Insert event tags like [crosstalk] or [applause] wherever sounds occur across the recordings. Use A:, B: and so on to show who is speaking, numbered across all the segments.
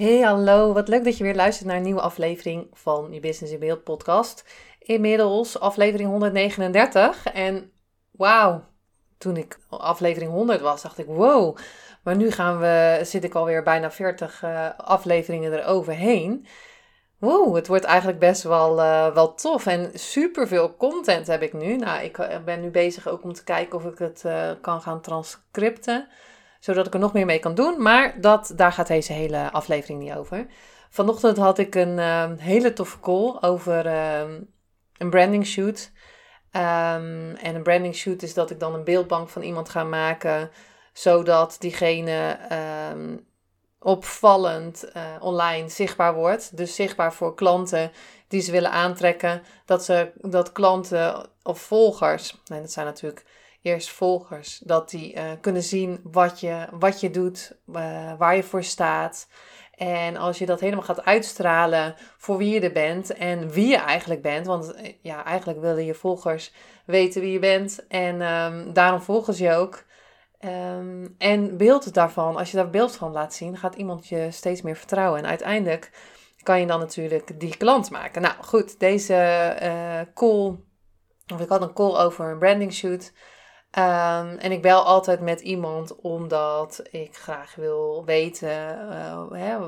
A: Hey, hallo. Wat leuk dat je weer luistert naar een nieuwe aflevering van je Business in Beeld podcast. Inmiddels aflevering 139. En wauw, toen ik aflevering 100 was, dacht ik wow. Maar nu gaan we, zit ik alweer bijna 40 uh, eh, afleveringen eroverheen. Wow, het wordt eigenlijk best wel, uh, wel tof. En super veel content heb ik nu. Nou, ik eh, ben nu bezig ook om te kijken of ik het kan gaan transcripten zodat ik er nog meer mee kan doen. Maar dat, daar gaat deze hele aflevering niet over. Vanochtend had ik een uh, hele toffe call over uh, een branding shoot. Um, en een branding shoot is dat ik dan een beeldbank van iemand ga maken, zodat diegene opvallend uh, online zichtbaar wordt. Dus zichtbaar voor klanten die ze willen aantrekken. Dat, ze, dat klanten of volgers, nee, dat zijn natuurlijk eerst volgers. Dat die uh, kunnen zien wat je, wat je doet, uh, waar je voor staat. En als je dat helemaal gaat uitstralen voor wie je er bent en wie je eigenlijk bent. Want eh, ja, eigenlijk willen je volgers weten wie je bent. En um, daarom volgen ze je ook. Um, en beeld daarvan, als je daar beeld van laat zien, gaat iemand je steeds meer vertrouwen. En uiteindelijk kan je dan natuurlijk die klant maken. Nou goed, deze call, of ik had een call over een branding shoot. Um, en ik bel altijd met iemand omdat ik graag wil weten uh, hè,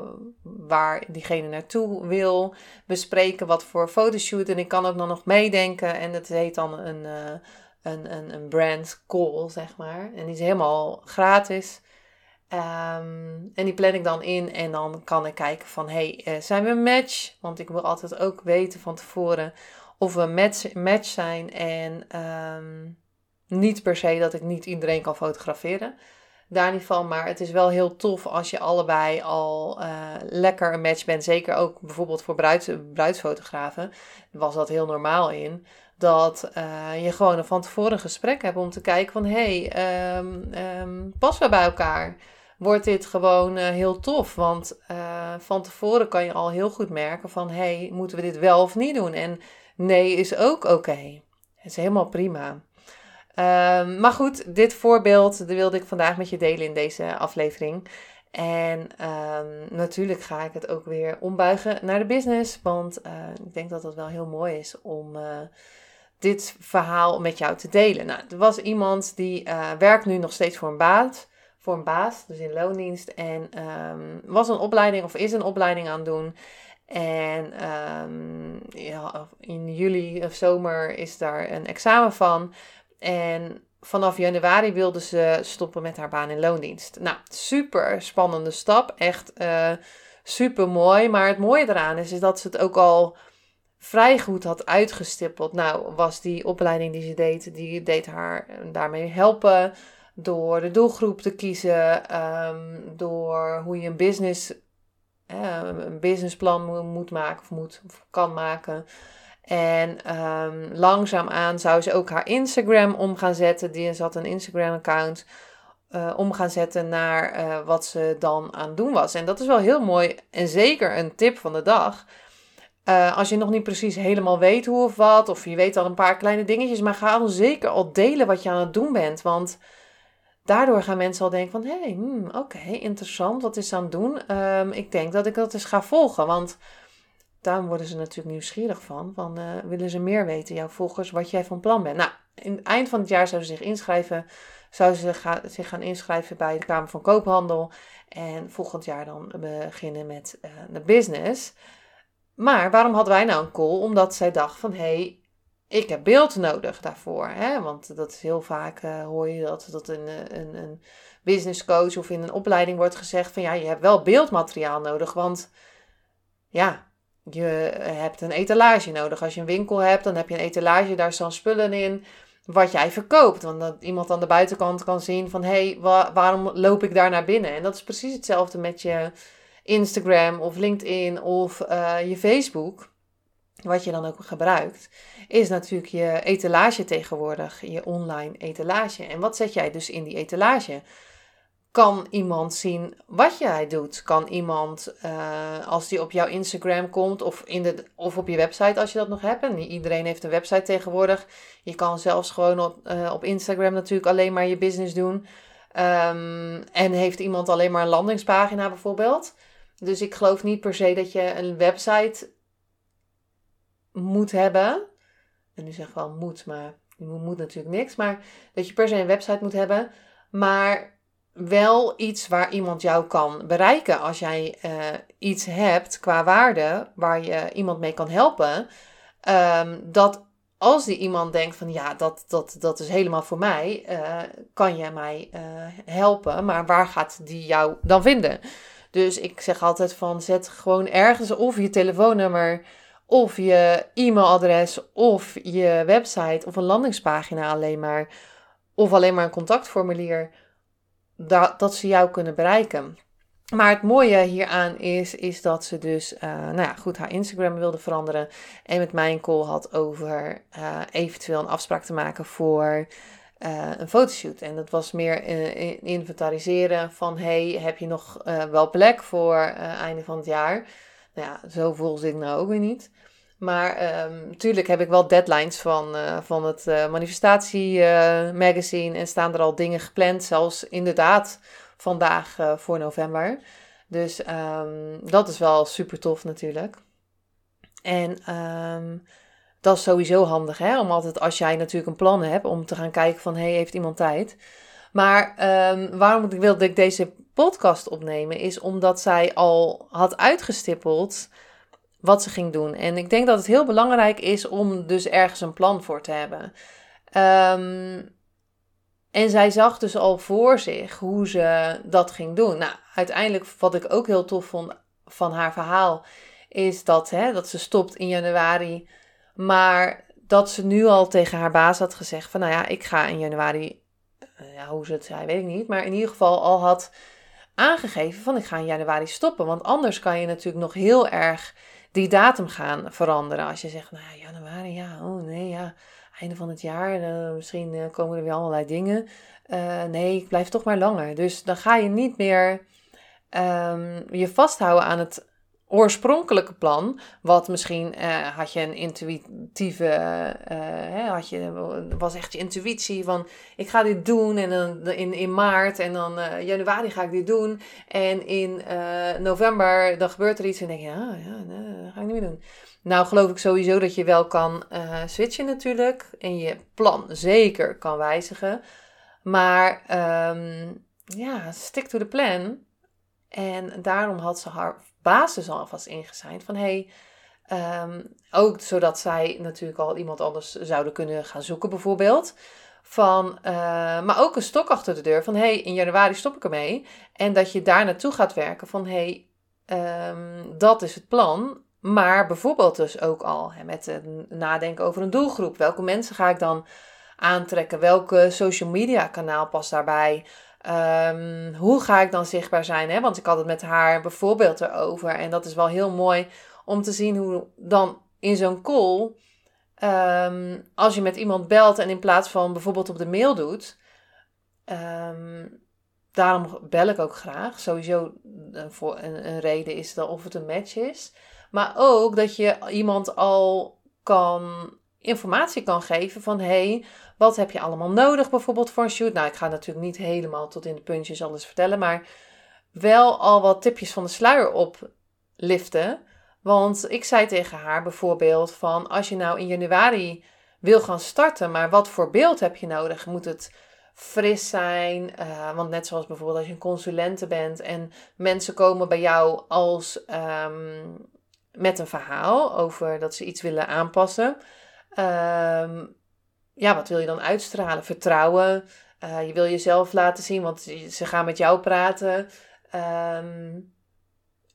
A: waar diegene naartoe wil. Bespreken wat voor fotoshoot. En ik kan ook dan nog meedenken. En dat heet dan een, uh, een, een, een brand call, zeg maar. En die is helemaal gratis. Um, en die plan ik dan in en dan kan ik kijken van, hey, uh, zijn we een match? Want ik wil altijd ook weten van tevoren of we een match, match zijn. En um, niet per se dat ik niet iedereen kan fotograferen. Daar niet van, maar het is wel heel tof als je allebei al uh, lekker een match bent. Zeker ook bijvoorbeeld voor bruids, bruidsfotografen was dat heel normaal in. Dat uh, je gewoon een van tevoren gesprek hebt om te kijken van... hé, hey, um, passen we bij elkaar? Wordt dit gewoon uh, heel tof? Want van tevoren kan je al heel goed merken van... hé, hey, moeten we dit wel of niet doen? En nee is ook oké. Het is helemaal prima. Um, maar goed, dit voorbeeld wilde ik vandaag met je delen in deze aflevering. En um, natuurlijk ga ik het ook weer ombuigen naar de business. Want uh, ik denk dat het wel heel mooi is om uh, dit verhaal met jou te delen. Nou, er was iemand die uh, werkt nu nog steeds voor een baas. Voor een baas, dus in loondienst. En um, was een opleiding of is een opleiding aan het doen. En ja, in juli of zomer is daar een examen van. En vanaf januari wilde ze stoppen met haar baan in loondienst. Nou, super spannende stap. Echt uh, super mooi. Maar het mooie eraan is, is dat ze het ook al vrij goed had uitgestippeld. Nou, was die opleiding die ze deed, die deed haar daarmee helpen. Door de doelgroep te kiezen. Um, door hoe je een business, uh, een businessplan moet maken of, moet, of kan maken. En um, langzaamaan zou ze ook haar Instagram om gaan zetten. Die zat een Instagram-account. Uh, om gaan zetten naar uh, wat ze dan aan het doen was. En dat is wel heel mooi en zeker een tip van de dag. Uh, als je nog niet precies helemaal weet hoe of wat, of je weet al een paar kleine dingetjes, maar ga dan zeker al delen wat je aan het doen bent. Want daardoor gaan mensen al denken van, hé, hey, hmm, oké, interessant, wat is ze aan het doen? Um, ik denk dat ik dat eens ga volgen, want daarom worden ze natuurlijk nieuwsgierig van. Van uh, willen ze meer weten, jouw volgers, wat jij van plan bent. Nou, in het eind van het jaar zouden ze zich inschrijven. Zouden ze zich gaan inschrijven bij de Kamer van Koophandel. En volgend jaar dan beginnen met uh, de business. Maar waarom hadden wij nou een call? Omdat zij dacht van, hé, hey, ik heb beeld nodig daarvoor. Hè? Want dat is heel vaak, hoor je dat, dat een, een, een business coach of in een opleiding wordt gezegd van, ja, je hebt wel beeldmateriaal nodig. Want ja, je hebt een etalage nodig. Als je een winkel hebt, dan heb je een etalage, daar staan spullen in. wat jij verkoopt. Want dat iemand aan de buitenkant kan zien van hé, hey, waarom loop ik daar naar binnen? En dat is precies hetzelfde met je Instagram of LinkedIn of uh, je Facebook. Wat je dan ook gebruikt, is natuurlijk je etalage tegenwoordig, je online etalage. En wat zet jij dus in die etalage? Kan iemand zien wat jij doet? Kan iemand, uh, als die op jouw Instagram komt of, in de, of op je website als je dat nog hebt. En iedereen heeft een website tegenwoordig. Je kan zelfs gewoon op, uh, op Instagram natuurlijk alleen maar je business doen. Um, en heeft iemand alleen maar een landingspagina bijvoorbeeld. Dus ik geloof niet per se dat je een website moet hebben. En nu zeg ik wel moet, maar je moet natuurlijk niks. Maar dat je per se een website moet hebben. Maar wel iets waar iemand jou kan bereiken. Als jij uh, iets hebt qua waarde waar je iemand mee kan helpen. Um, dat als die iemand denkt van ja, dat, dat, dat is helemaal voor mij, uh, kan je mij uh, helpen. Maar waar gaat die jou dan vinden? Dus ik zeg altijd van zet gewoon ergens of je telefoonnummer of je e-mailadres of je website of een landingspagina alleen maar. Of alleen maar een contactformulier dat, dat ze jou kunnen bereiken. Maar het mooie hieraan is, is dat ze dus, uh, nou ja, goed, haar Instagram wilde veranderen. En met mij een call had over uh, eventueel een afspraak te maken voor uh, een fotoshoot. En dat was meer inventariseren van, hey, heb je nog wel plek voor einde van het jaar? Nou ja, zo voelde ik nou ook weer niet. Maar um, natuurlijk heb ik wel deadlines van, uh, van het uh, manifestatie uh, magazine en staan er al dingen gepland, zelfs inderdaad vandaag voor november. Dus um, dat is wel super tof natuurlijk. En um, dat is sowieso handig, hè? Om altijd, als jij natuurlijk een plan hebt, om te gaan kijken van, hey, heeft iemand tijd? Maar waarom wilde ik deze podcast opnemen, is omdat zij al had uitgestippeld wat ze ging doen. En ik denk dat het heel belangrijk is om dus ergens een plan voor te hebben. Um, en zij zag dus al voor zich hoe ze dat ging doen. Nou, uiteindelijk, wat ik ook heel tof vond van haar verhaal, is dat, hè, dat ze stopt in januari. Maar dat ze nu al tegen haar baas had gezegd: van nou ja, ik ga in januari. Eh, hoe ze het zei, weet ik niet. Maar in ieder geval al had aangegeven van ik ga in januari stoppen. Want anders kan je natuurlijk nog heel erg die datum gaan veranderen. Als je zegt, nou januari, ja, oh nee, ja, einde van het jaar, uh, misschien uh, komen er weer allerlei dingen. Uh, nee, ik blijf toch maar langer. Dus dan ga je niet meer um, je vasthouden aan het oorspronkelijke plan, wat misschien uh, had je een intuïtieve, uh, had je, was echt je intuïtie van ik ga dit doen en dan in, in maart en dan uh, januari ga ik dit doen en in november dan gebeurt er iets en denk je, ah, ja, dat ga ik niet meer doen. Nou geloof ik sowieso dat je wel kan switchen natuurlijk en je plan zeker kan wijzigen, maar um, ja, stick to the plan. En daarom had ze haar basis alvast ingezijnd. Van hey, um, ook zodat zij natuurlijk al iemand anders zouden kunnen gaan zoeken, bijvoorbeeld. Van, uh, maar ook een stok achter de deur van hey, in januari stop ik ermee. En dat je daar naartoe gaat werken van hey, um, dat is het plan. Maar bijvoorbeeld dus ook al hè, met nadenken over een doelgroep. Welke mensen ga ik dan aantrekken? Welke social media kanaal past daarbij? Um, hoe ga ik dan zichtbaar zijn? Hè? Want ik had het met haar bijvoorbeeld erover. En dat is wel heel mooi om te zien hoe dan in zo'n call. Um, als je met iemand belt en in plaats van bijvoorbeeld op de mail doet. Um, daarom bel ik ook graag. Sowieso een, voor een, een reden is dat of het een match is. Maar ook dat je iemand al kan informatie kan geven van hey, wat heb je allemaal nodig bijvoorbeeld voor een shoot? Nou, ik ga natuurlijk niet helemaal tot in de puntjes alles vertellen, maar wel al wat tipjes van de sluier opliften. Want ik zei tegen haar bijvoorbeeld van als je nou in januari wil gaan starten, maar wat voor beeld heb je nodig? Moet het fris zijn? Uh, want net zoals bijvoorbeeld als je een consulente bent en mensen komen bij jou als um, met een verhaal over dat ze iets willen aanpassen. Um, ja, wat wil je dan uitstralen? Vertrouwen. Uh, je wil jezelf laten zien, want ze gaan met jou praten. Um,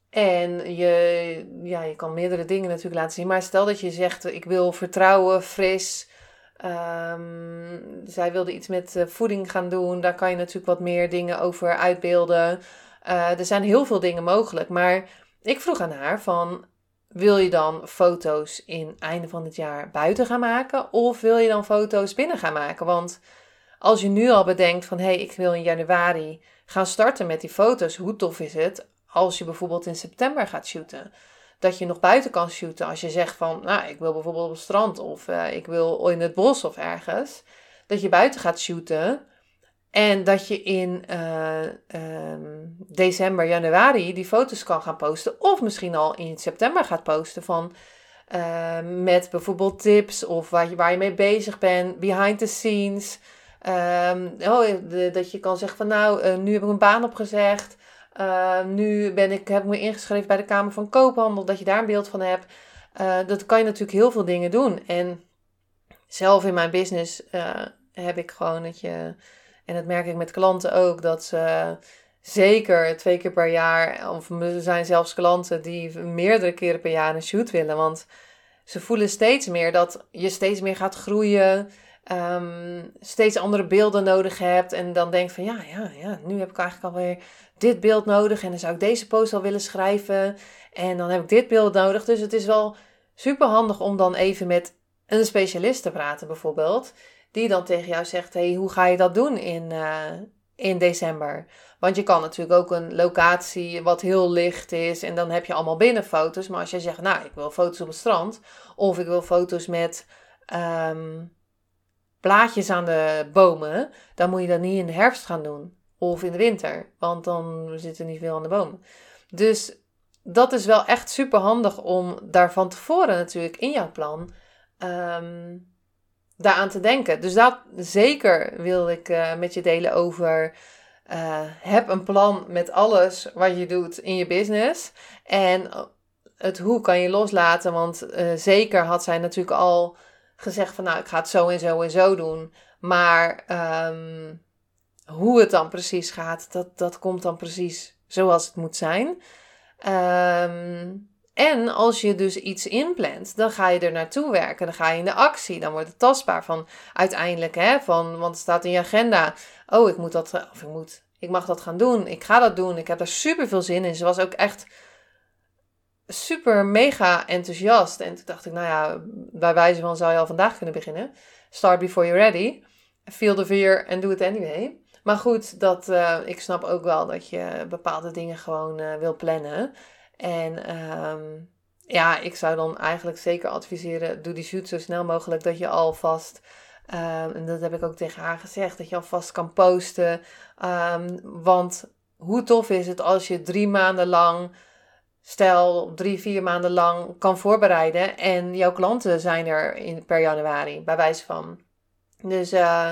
A: en je, ja, je kan meerdere dingen natuurlijk laten zien. Maar stel dat je zegt, ik wil vertrouwen, fris, Ehm, zij wilde iets met eh, voeding gaan doen. Daar kan je natuurlijk wat meer dingen over uitbeelden. er zijn heel veel dingen mogelijk. Maar ik vroeg aan haar van... Wil je dan foto's in einde van het jaar buiten gaan maken? Of wil je dan foto's binnen gaan maken? Want als je nu al bedenkt van... Hé, hey, ik wil in januari gaan starten met die foto's. Hoe tof is het als je bijvoorbeeld in september gaat shooten? Dat je nog buiten kan shooten als je zegt van... Nou, ik wil bijvoorbeeld op het strand of uh, ik wil in het bos of ergens. Dat je buiten gaat shooten... En dat je in uh, december, januari die foto's kan gaan posten. Of misschien al in september gaat posten van uh, met bijvoorbeeld tips of waar je, waar je mee bezig bent, behind the scenes. Um, oh, dat je kan zeggen van nou, uh, nu heb ik mijn baan opgezegd. nu ben ik, heb ik me ingeschreven bij de Kamer van Koophandel, dat je daar een beeld van hebt. dat kan je natuurlijk heel veel dingen doen. En zelf in mijn business heb ik gewoon dat je en dat merk ik met klanten ook, dat ze zeker twee keer per jaar, of er zijn zelfs klanten die meerdere keren per jaar een shoot willen. Want ze voelen steeds meer dat je steeds meer gaat groeien, ehm, steeds andere beelden nodig hebt. En dan denk van ja, ja, ja, nu heb ik eigenlijk alweer dit beeld nodig. En dan zou ik deze post al willen schrijven. En dan heb ik dit beeld nodig. Dus het is wel super handig om dan even met een specialist te praten, bijvoorbeeld die dan tegen jou zegt: hey, hoe ga je dat doen in, uh, in december? Want je kan natuurlijk ook een locatie wat heel licht is en dan heb je allemaal binnenfoto's. Maar als jij zegt: Nou, ik wil foto's op het strand of ik wil foto's met um, blaadjes aan de bomen, dan moet je dat niet in de herfst gaan doen of in de winter, want dan zit er niet veel aan de bomen. Dus dat is wel echt super handig om daar van tevoren natuurlijk in jouw plan. Um, daaraan te denken. Dus dat zeker wil ik uh, met je delen over. Uh, heb een plan met alles wat je doet in je business. En het hoe kan je loslaten. Want zeker had zij natuurlijk al gezegd van nou ik ga het zo en zo en zo doen. Maar um, hoe het dan precies gaat, dat, dat komt dan precies zoals het moet zijn. Um, en als je dus iets inplant, dan ga je er naartoe werken. Dan ga je in de actie. Dan wordt het tastbaar van uiteindelijk, hè, van, want het staat in je agenda. Oh, ik moet dat, of ik moet, ik mag dat gaan doen. Ik ga dat doen. Ik heb er super veel zin in. Ze was ook echt super mega enthousiast. En toen dacht ik, nou ja, bij wijze van zou je al vandaag kunnen beginnen. Start before you're ready. Feel the fear and do it anyway. Maar goed, dat, uh, ik snap ook wel dat je bepaalde dingen gewoon uh, wil plannen. En um, ja, ik zou dan eigenlijk zeker adviseren: doe die shoot zo snel mogelijk dat je alvast. Um, en dat heb ik ook tegen haar gezegd, dat je alvast kan posten. Um, want hoe tof is het als je drie maanden lang, stel drie, vier maanden lang, kan voorbereiden. En jouw klanten zijn er in, per januari, bij wijze van. Dus uh,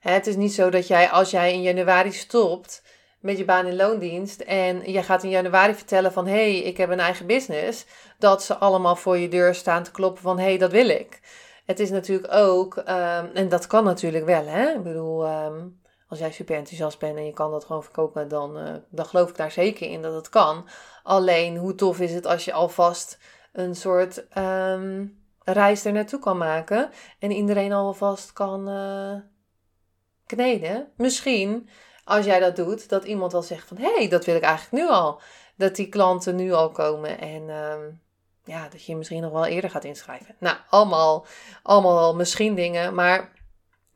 A: het is niet zo dat jij, als jij in januari stopt, met je baan in loondienst en je gaat in januari vertellen van hé, hey, ik heb een eigen business, dat ze allemaal voor je deur staan te kloppen van hé, hey, dat wil ik. Het is natuurlijk ook, um, en dat kan natuurlijk wel, hè? Ik bedoel, um, als jij super enthousiast bent en je kan dat gewoon verkopen, dan, uh, dan geloof ik daar zeker in dat het kan. Alleen, hoe tof is het als je alvast een soort um, reis er naartoe kan maken en iedereen alvast kan uh, kneden? Misschien als jij dat doet, dat iemand wel zegt van hé, hey, dat wil ik eigenlijk nu al. Dat die klanten nu al komen en uh, ja, dat je, misschien nog wel eerder gaat inschrijven. Nou, allemaal, allemaal misschien dingen, maar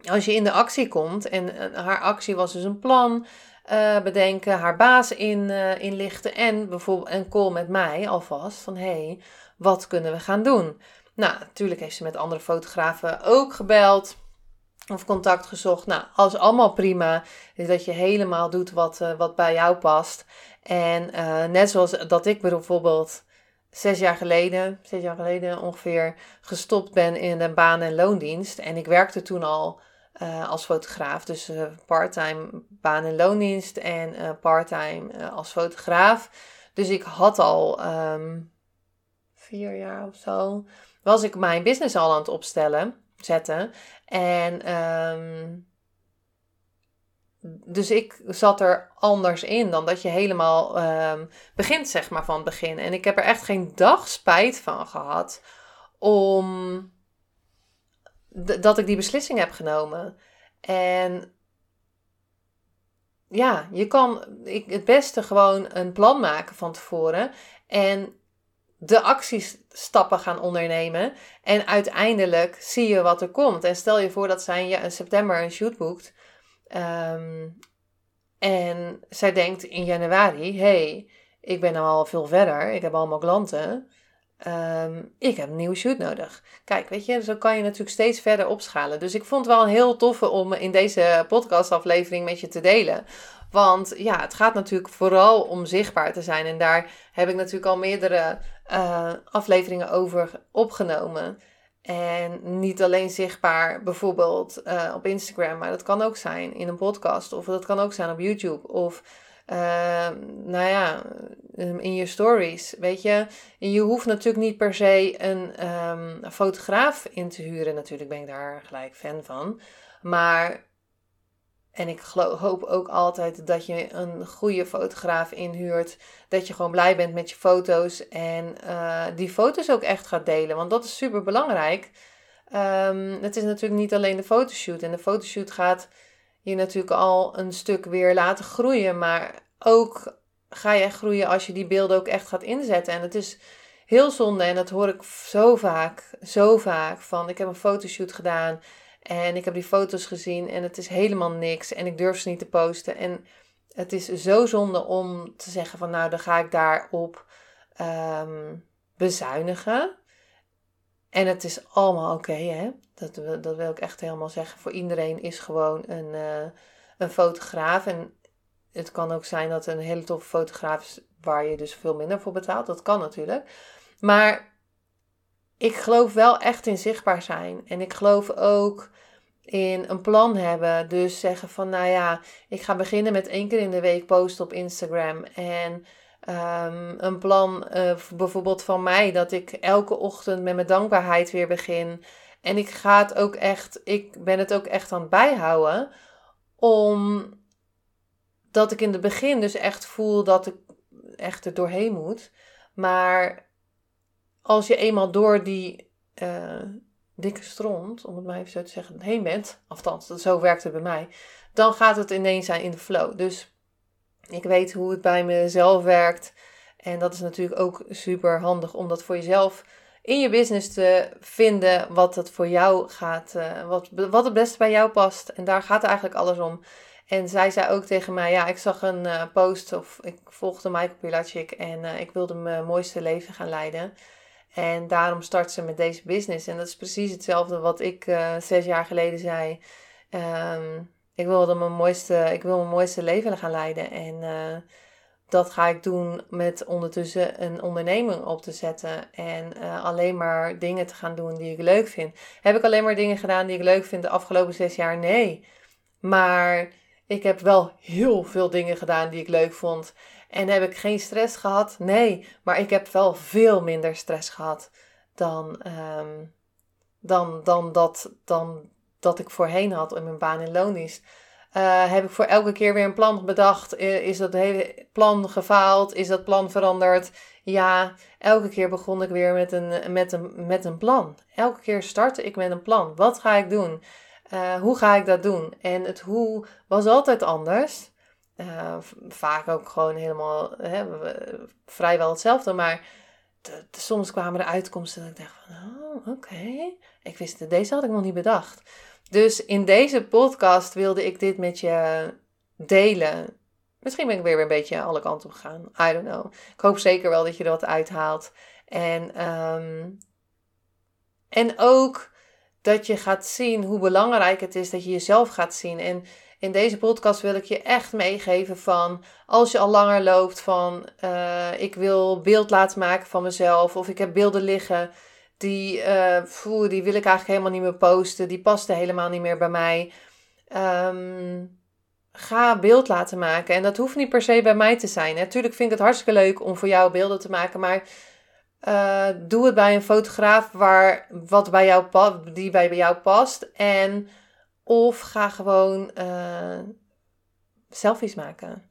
A: als je in de actie komt en haar actie was dus een plan uh, bedenken, haar baas in, uh, inlichten en bijvoorbeeld een call met mij alvast van hé, hey, wat kunnen we gaan doen? Nou, natuurlijk heeft ze met andere fotografen ook gebeld of contact gezocht. Nou, alles allemaal prima. Dus dat je helemaal doet wat, uh, wat bij jou past. En uh, net zoals dat ik bijvoorbeeld zes jaar geleden, zes jaar geleden ongeveer, gestopt ben in een baan- en loondienst. En ik werkte toen al uh, als fotograaf. Dus parttime baan- en loondienst en parttime als fotograaf. Dus ik had al um, vier jaar of zo, was ik mijn business al aan het opstellen zetten. En um, dus ik zat er anders in dan dat je helemaal um, begint, zeg maar, van het begin. En ik heb er echt geen dag spijt van gehad om dat ik die beslissing heb genomen. En ja, je kan ik, het beste gewoon een plan maken van tevoren. En de actiestappen gaan ondernemen. En uiteindelijk zie je wat er komt. En stel je voor dat zij in september een shoot boekt. Ehm, en zij denkt in januari: hey, ik ben al veel verder. Ik heb allemaal klanten. Ehm, ik heb een nieuwe shoot nodig. Kijk, weet je, zo kan je natuurlijk steeds verder opschalen. Dus ik vond het wel heel toffe om in deze podcastaflevering met je te delen. Want ja, het gaat natuurlijk vooral om zichtbaar te zijn. En daar heb ik natuurlijk al meerdere uh, afleveringen over opgenomen. En niet alleen zichtbaar bijvoorbeeld uh, op Instagram, maar dat kan ook zijn in een podcast. Of dat kan ook zijn op YouTube. Of uh, nou ja, um, in je stories. Weet je, je hoeft natuurlijk niet per se een um, fotograaf in te huren. Natuurlijk ben ik daar gelijk fan van. Maar en ik hoop ook altijd dat je een goede fotograaf inhuurt. Dat je gewoon blij bent met je foto's. En uh, die foto's ook echt gaat delen. Want dat is super belangrijk. Het is natuurlijk niet alleen de fotoshoot. En de fotoshoot gaat je natuurlijk al een stuk weer laten groeien. Maar ook ga je groeien als je die beelden ook echt gaat inzetten. En het is heel zonde. En dat hoor ik zo vaak. Zo vaak. Van ik heb een fotoshoot gedaan. En ik heb die foto's gezien en het is helemaal niks. En ik durf ze niet te posten. En het is zo zonde om te zeggen van nou, dan ga ik daarop um, bezuinigen. En het is allemaal oké, hè. Dat, dat wil ik echt helemaal zeggen. Voor iedereen is gewoon een, uh, een fotograaf. En het kan ook zijn dat een hele toffe fotograaf is waar je dus veel minder voor betaalt. Dat kan natuurlijk. Maar ik geloof wel echt in zichtbaar zijn. En ik geloof ook in een plan hebben. Dus zeggen van, nou ja, ik ga beginnen met één keer in de week posten op Instagram. En um, een plan uh, bijvoorbeeld van mij, dat ik elke ochtend met mijn dankbaarheid weer begin. En ik ga het ook echt, ik ben het ook echt aan het bijhouden. Om dat ik in het begin dus echt voel dat ik echt er doorheen moet. Maar als je eenmaal door die uh, dikke stront, om het maar even zo te zeggen, heen bent, althans, zo werkt het bij mij, dan gaat het ineens zijn in de flow. Dus ik weet hoe het bij mezelf werkt. En dat is natuurlijk ook super handig om dat voor jezelf in je business te vinden wat het voor jou gaat, uh, wat, wat het beste bij jou past. En daar gaat eigenlijk alles om. En zij zei ook tegen mij, ja, ik zag een uh, post of ik volgde Michael Pilacic en uh, ik wilde mijn mooiste leven gaan leiden. En daarom start ze met deze business. En dat is precies hetzelfde wat ik zes jaar geleden zei. Um, ik, wilde mijn mooiste, ik wil mijn mooiste leven gaan leiden. En uh, dat ga ik doen met ondertussen een onderneming op te zetten. En uh, alleen maar dingen te gaan doen die ik leuk vind. Heb ik alleen maar dingen gedaan die ik leuk vind de afgelopen zes jaar? Nee. Maar ik heb wel heel veel dingen gedaan die ik leuk vond. En heb ik geen stress gehad? Nee, maar ik heb wel veel minder stress gehad dan, um, dan, dan, dat, dan dat ik voorheen had in mijn baan in loondienst. Uh, heb ik voor elke keer weer een plan bedacht? Is dat hele plan gefaald? Is dat plan veranderd? Ja, elke keer begon ik weer met een, met een, met een plan. Elke keer startte ik met een plan. Wat ga ik doen? Uh, hoe ga ik dat doen? En het hoe was altijd anders. Uh, vaak ook gewoon helemaal hè, vrijwel hetzelfde. Maar soms kwamen er uitkomsten dat ik dacht van, oh, oké. Ik wist, deze had ik nog niet bedacht. Dus in deze podcast wilde ik dit met je delen. Misschien ben ik weer een beetje alle kanten op gegaan. I don't know. Ik hoop zeker wel dat je er wat uithaalt. En, um, en ook dat je gaat zien hoe belangrijk het is dat je jezelf gaat zien. En in deze podcast wil ik je echt meegeven van als je al langer loopt van uh, ik wil beeld laten maken van mezelf of ik heb beelden liggen die, uh, die wil ik eigenlijk helemaal niet meer posten, die pasten helemaal niet meer bij mij. Um, ga beeld laten maken en dat hoeft niet per se bij mij te zijn. Natuurlijk vind ik het hartstikke leuk om voor jou beelden te maken, maar uh, doe het bij een fotograaf waar, wat bij jou, die bij jou past en of ga gewoon uh, selfies maken.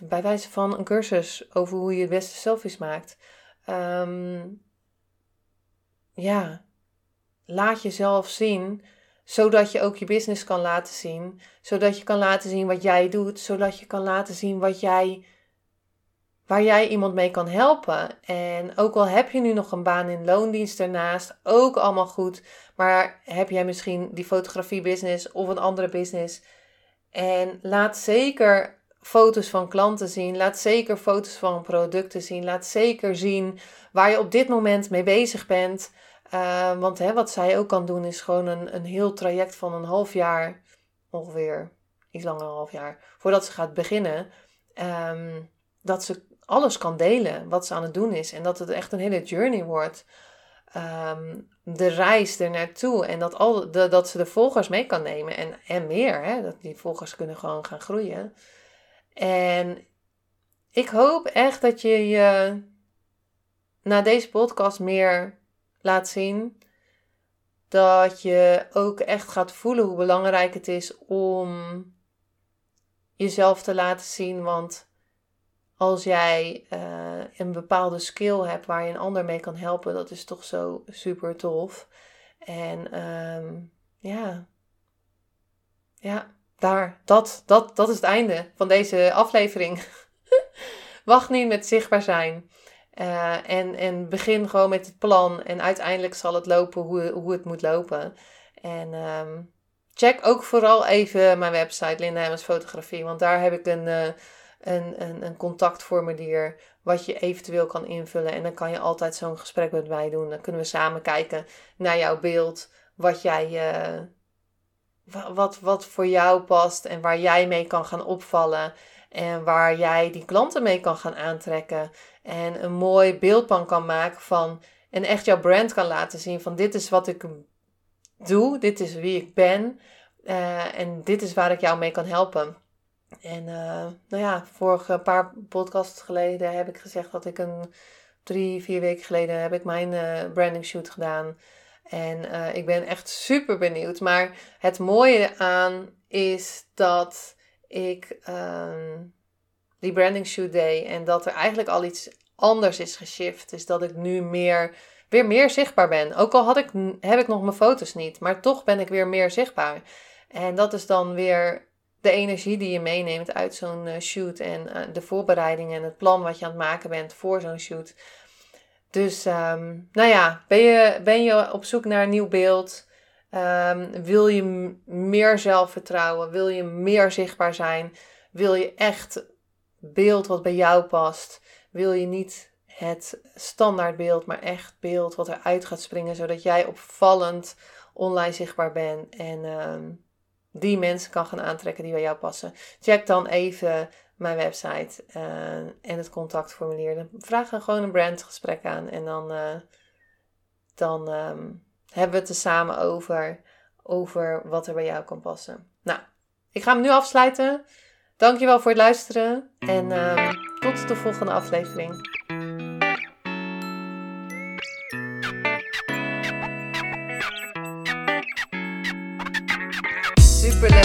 A: Bij wijze van een cursus over hoe je het beste selfies maakt. Um, ja, laat jezelf zien, zodat je ook je business kan laten zien, zodat je kan laten zien wat jij doet, zodat je kan laten zien wat jij waar jij iemand mee kan helpen. En ook al heb je nu nog een baan in loondienst ernaast, ook allemaal goed. Maar heb jij misschien die fotografie-business of een andere business? En laat zeker foto's van klanten zien. Laat zeker foto's van producten zien. Laat zeker zien waar je op dit moment mee bezig bent. Uh, want hè, wat zij ook kan doen, is gewoon een, een heel traject van een half jaar, ongeveer iets langer dan een half jaar, voordat ze gaat beginnen. Um, dat ze alles kan delen wat ze aan het doen is. En dat het echt een hele journey wordt. Ehm, de reis er naartoe en dat, al, dat ze de volgers mee kan nemen en, en meer. Hè? Dat die volgers kunnen gewoon gaan groeien. En ik hoop echt dat je je na deze podcast meer laat zien. Dat je ook echt gaat voelen hoe belangrijk het is om jezelf te laten zien. Want als jij uh, een bepaalde skill hebt waar je een ander mee kan helpen, dat is toch zo super tof. En um, ja, ja, daar, dat, dat, dat is het einde van deze aflevering. [laughs] Wacht niet met zichtbaar zijn. Uh, en, en begin gewoon met het plan. En uiteindelijk zal het lopen hoe, hoe het moet lopen. En um, check ook vooral even mijn website, Linda Hemmers Fotografie. Want daar heb ik een, uh, een, een, een contactformulier wat je eventueel kan invullen. En dan kan je altijd zo'n gesprek met mij doen. Dan kunnen we samen kijken naar jouw beeld. Wat jij. Uh, wat, wat voor jou past en waar jij mee kan gaan opvallen. En waar jij die klanten mee kan gaan aantrekken. En een mooi beeldpan kan maken van. En echt jouw brand kan laten zien van dit is wat ik doe. Dit is wie ik ben. Uh, en dit is waar ik jou mee kan helpen. En uh, nou ja, vorige paar podcasts geleden heb ik gezegd dat ik een drie, vier weken geleden heb ik mijn uh, branding shoot gedaan. En uh, ik ben echt super benieuwd. Maar het mooie aan is dat ik uh, die branding shoot deed en dat er eigenlijk al iets anders is geshift. Is dat ik nu meer, weer meer zichtbaar ben. Ook al had ik, heb ik nog mijn foto's niet, maar toch ben ik weer meer zichtbaar. En dat is dan weer de energie die je meeneemt uit zo'n uh, shoot en uh, de voorbereiding en het plan wat je aan het maken bent voor zo'n shoot. Dus um, nou ja, ben je, ben je op zoek naar een nieuw beeld? Um, wil je meer zelfvertrouwen? Wil je meer zichtbaar zijn? Wil je echt beeld wat bij jou past? Wil je niet het standaardbeeld, maar echt beeld wat eruit gaat springen, zodat jij opvallend online zichtbaar bent en um, die mensen kan gaan aantrekken die bij jou passen. Check dan even mijn website uh, en het contactformulier. Vraag dan gewoon een brandgesprek aan en dan, uh, dan um, hebben we het er samen over, over wat er bij jou kan passen. Nou, ik ga hem nu afsluiten. Dankjewel voor het luisteren en uh, tot de volgende aflevering.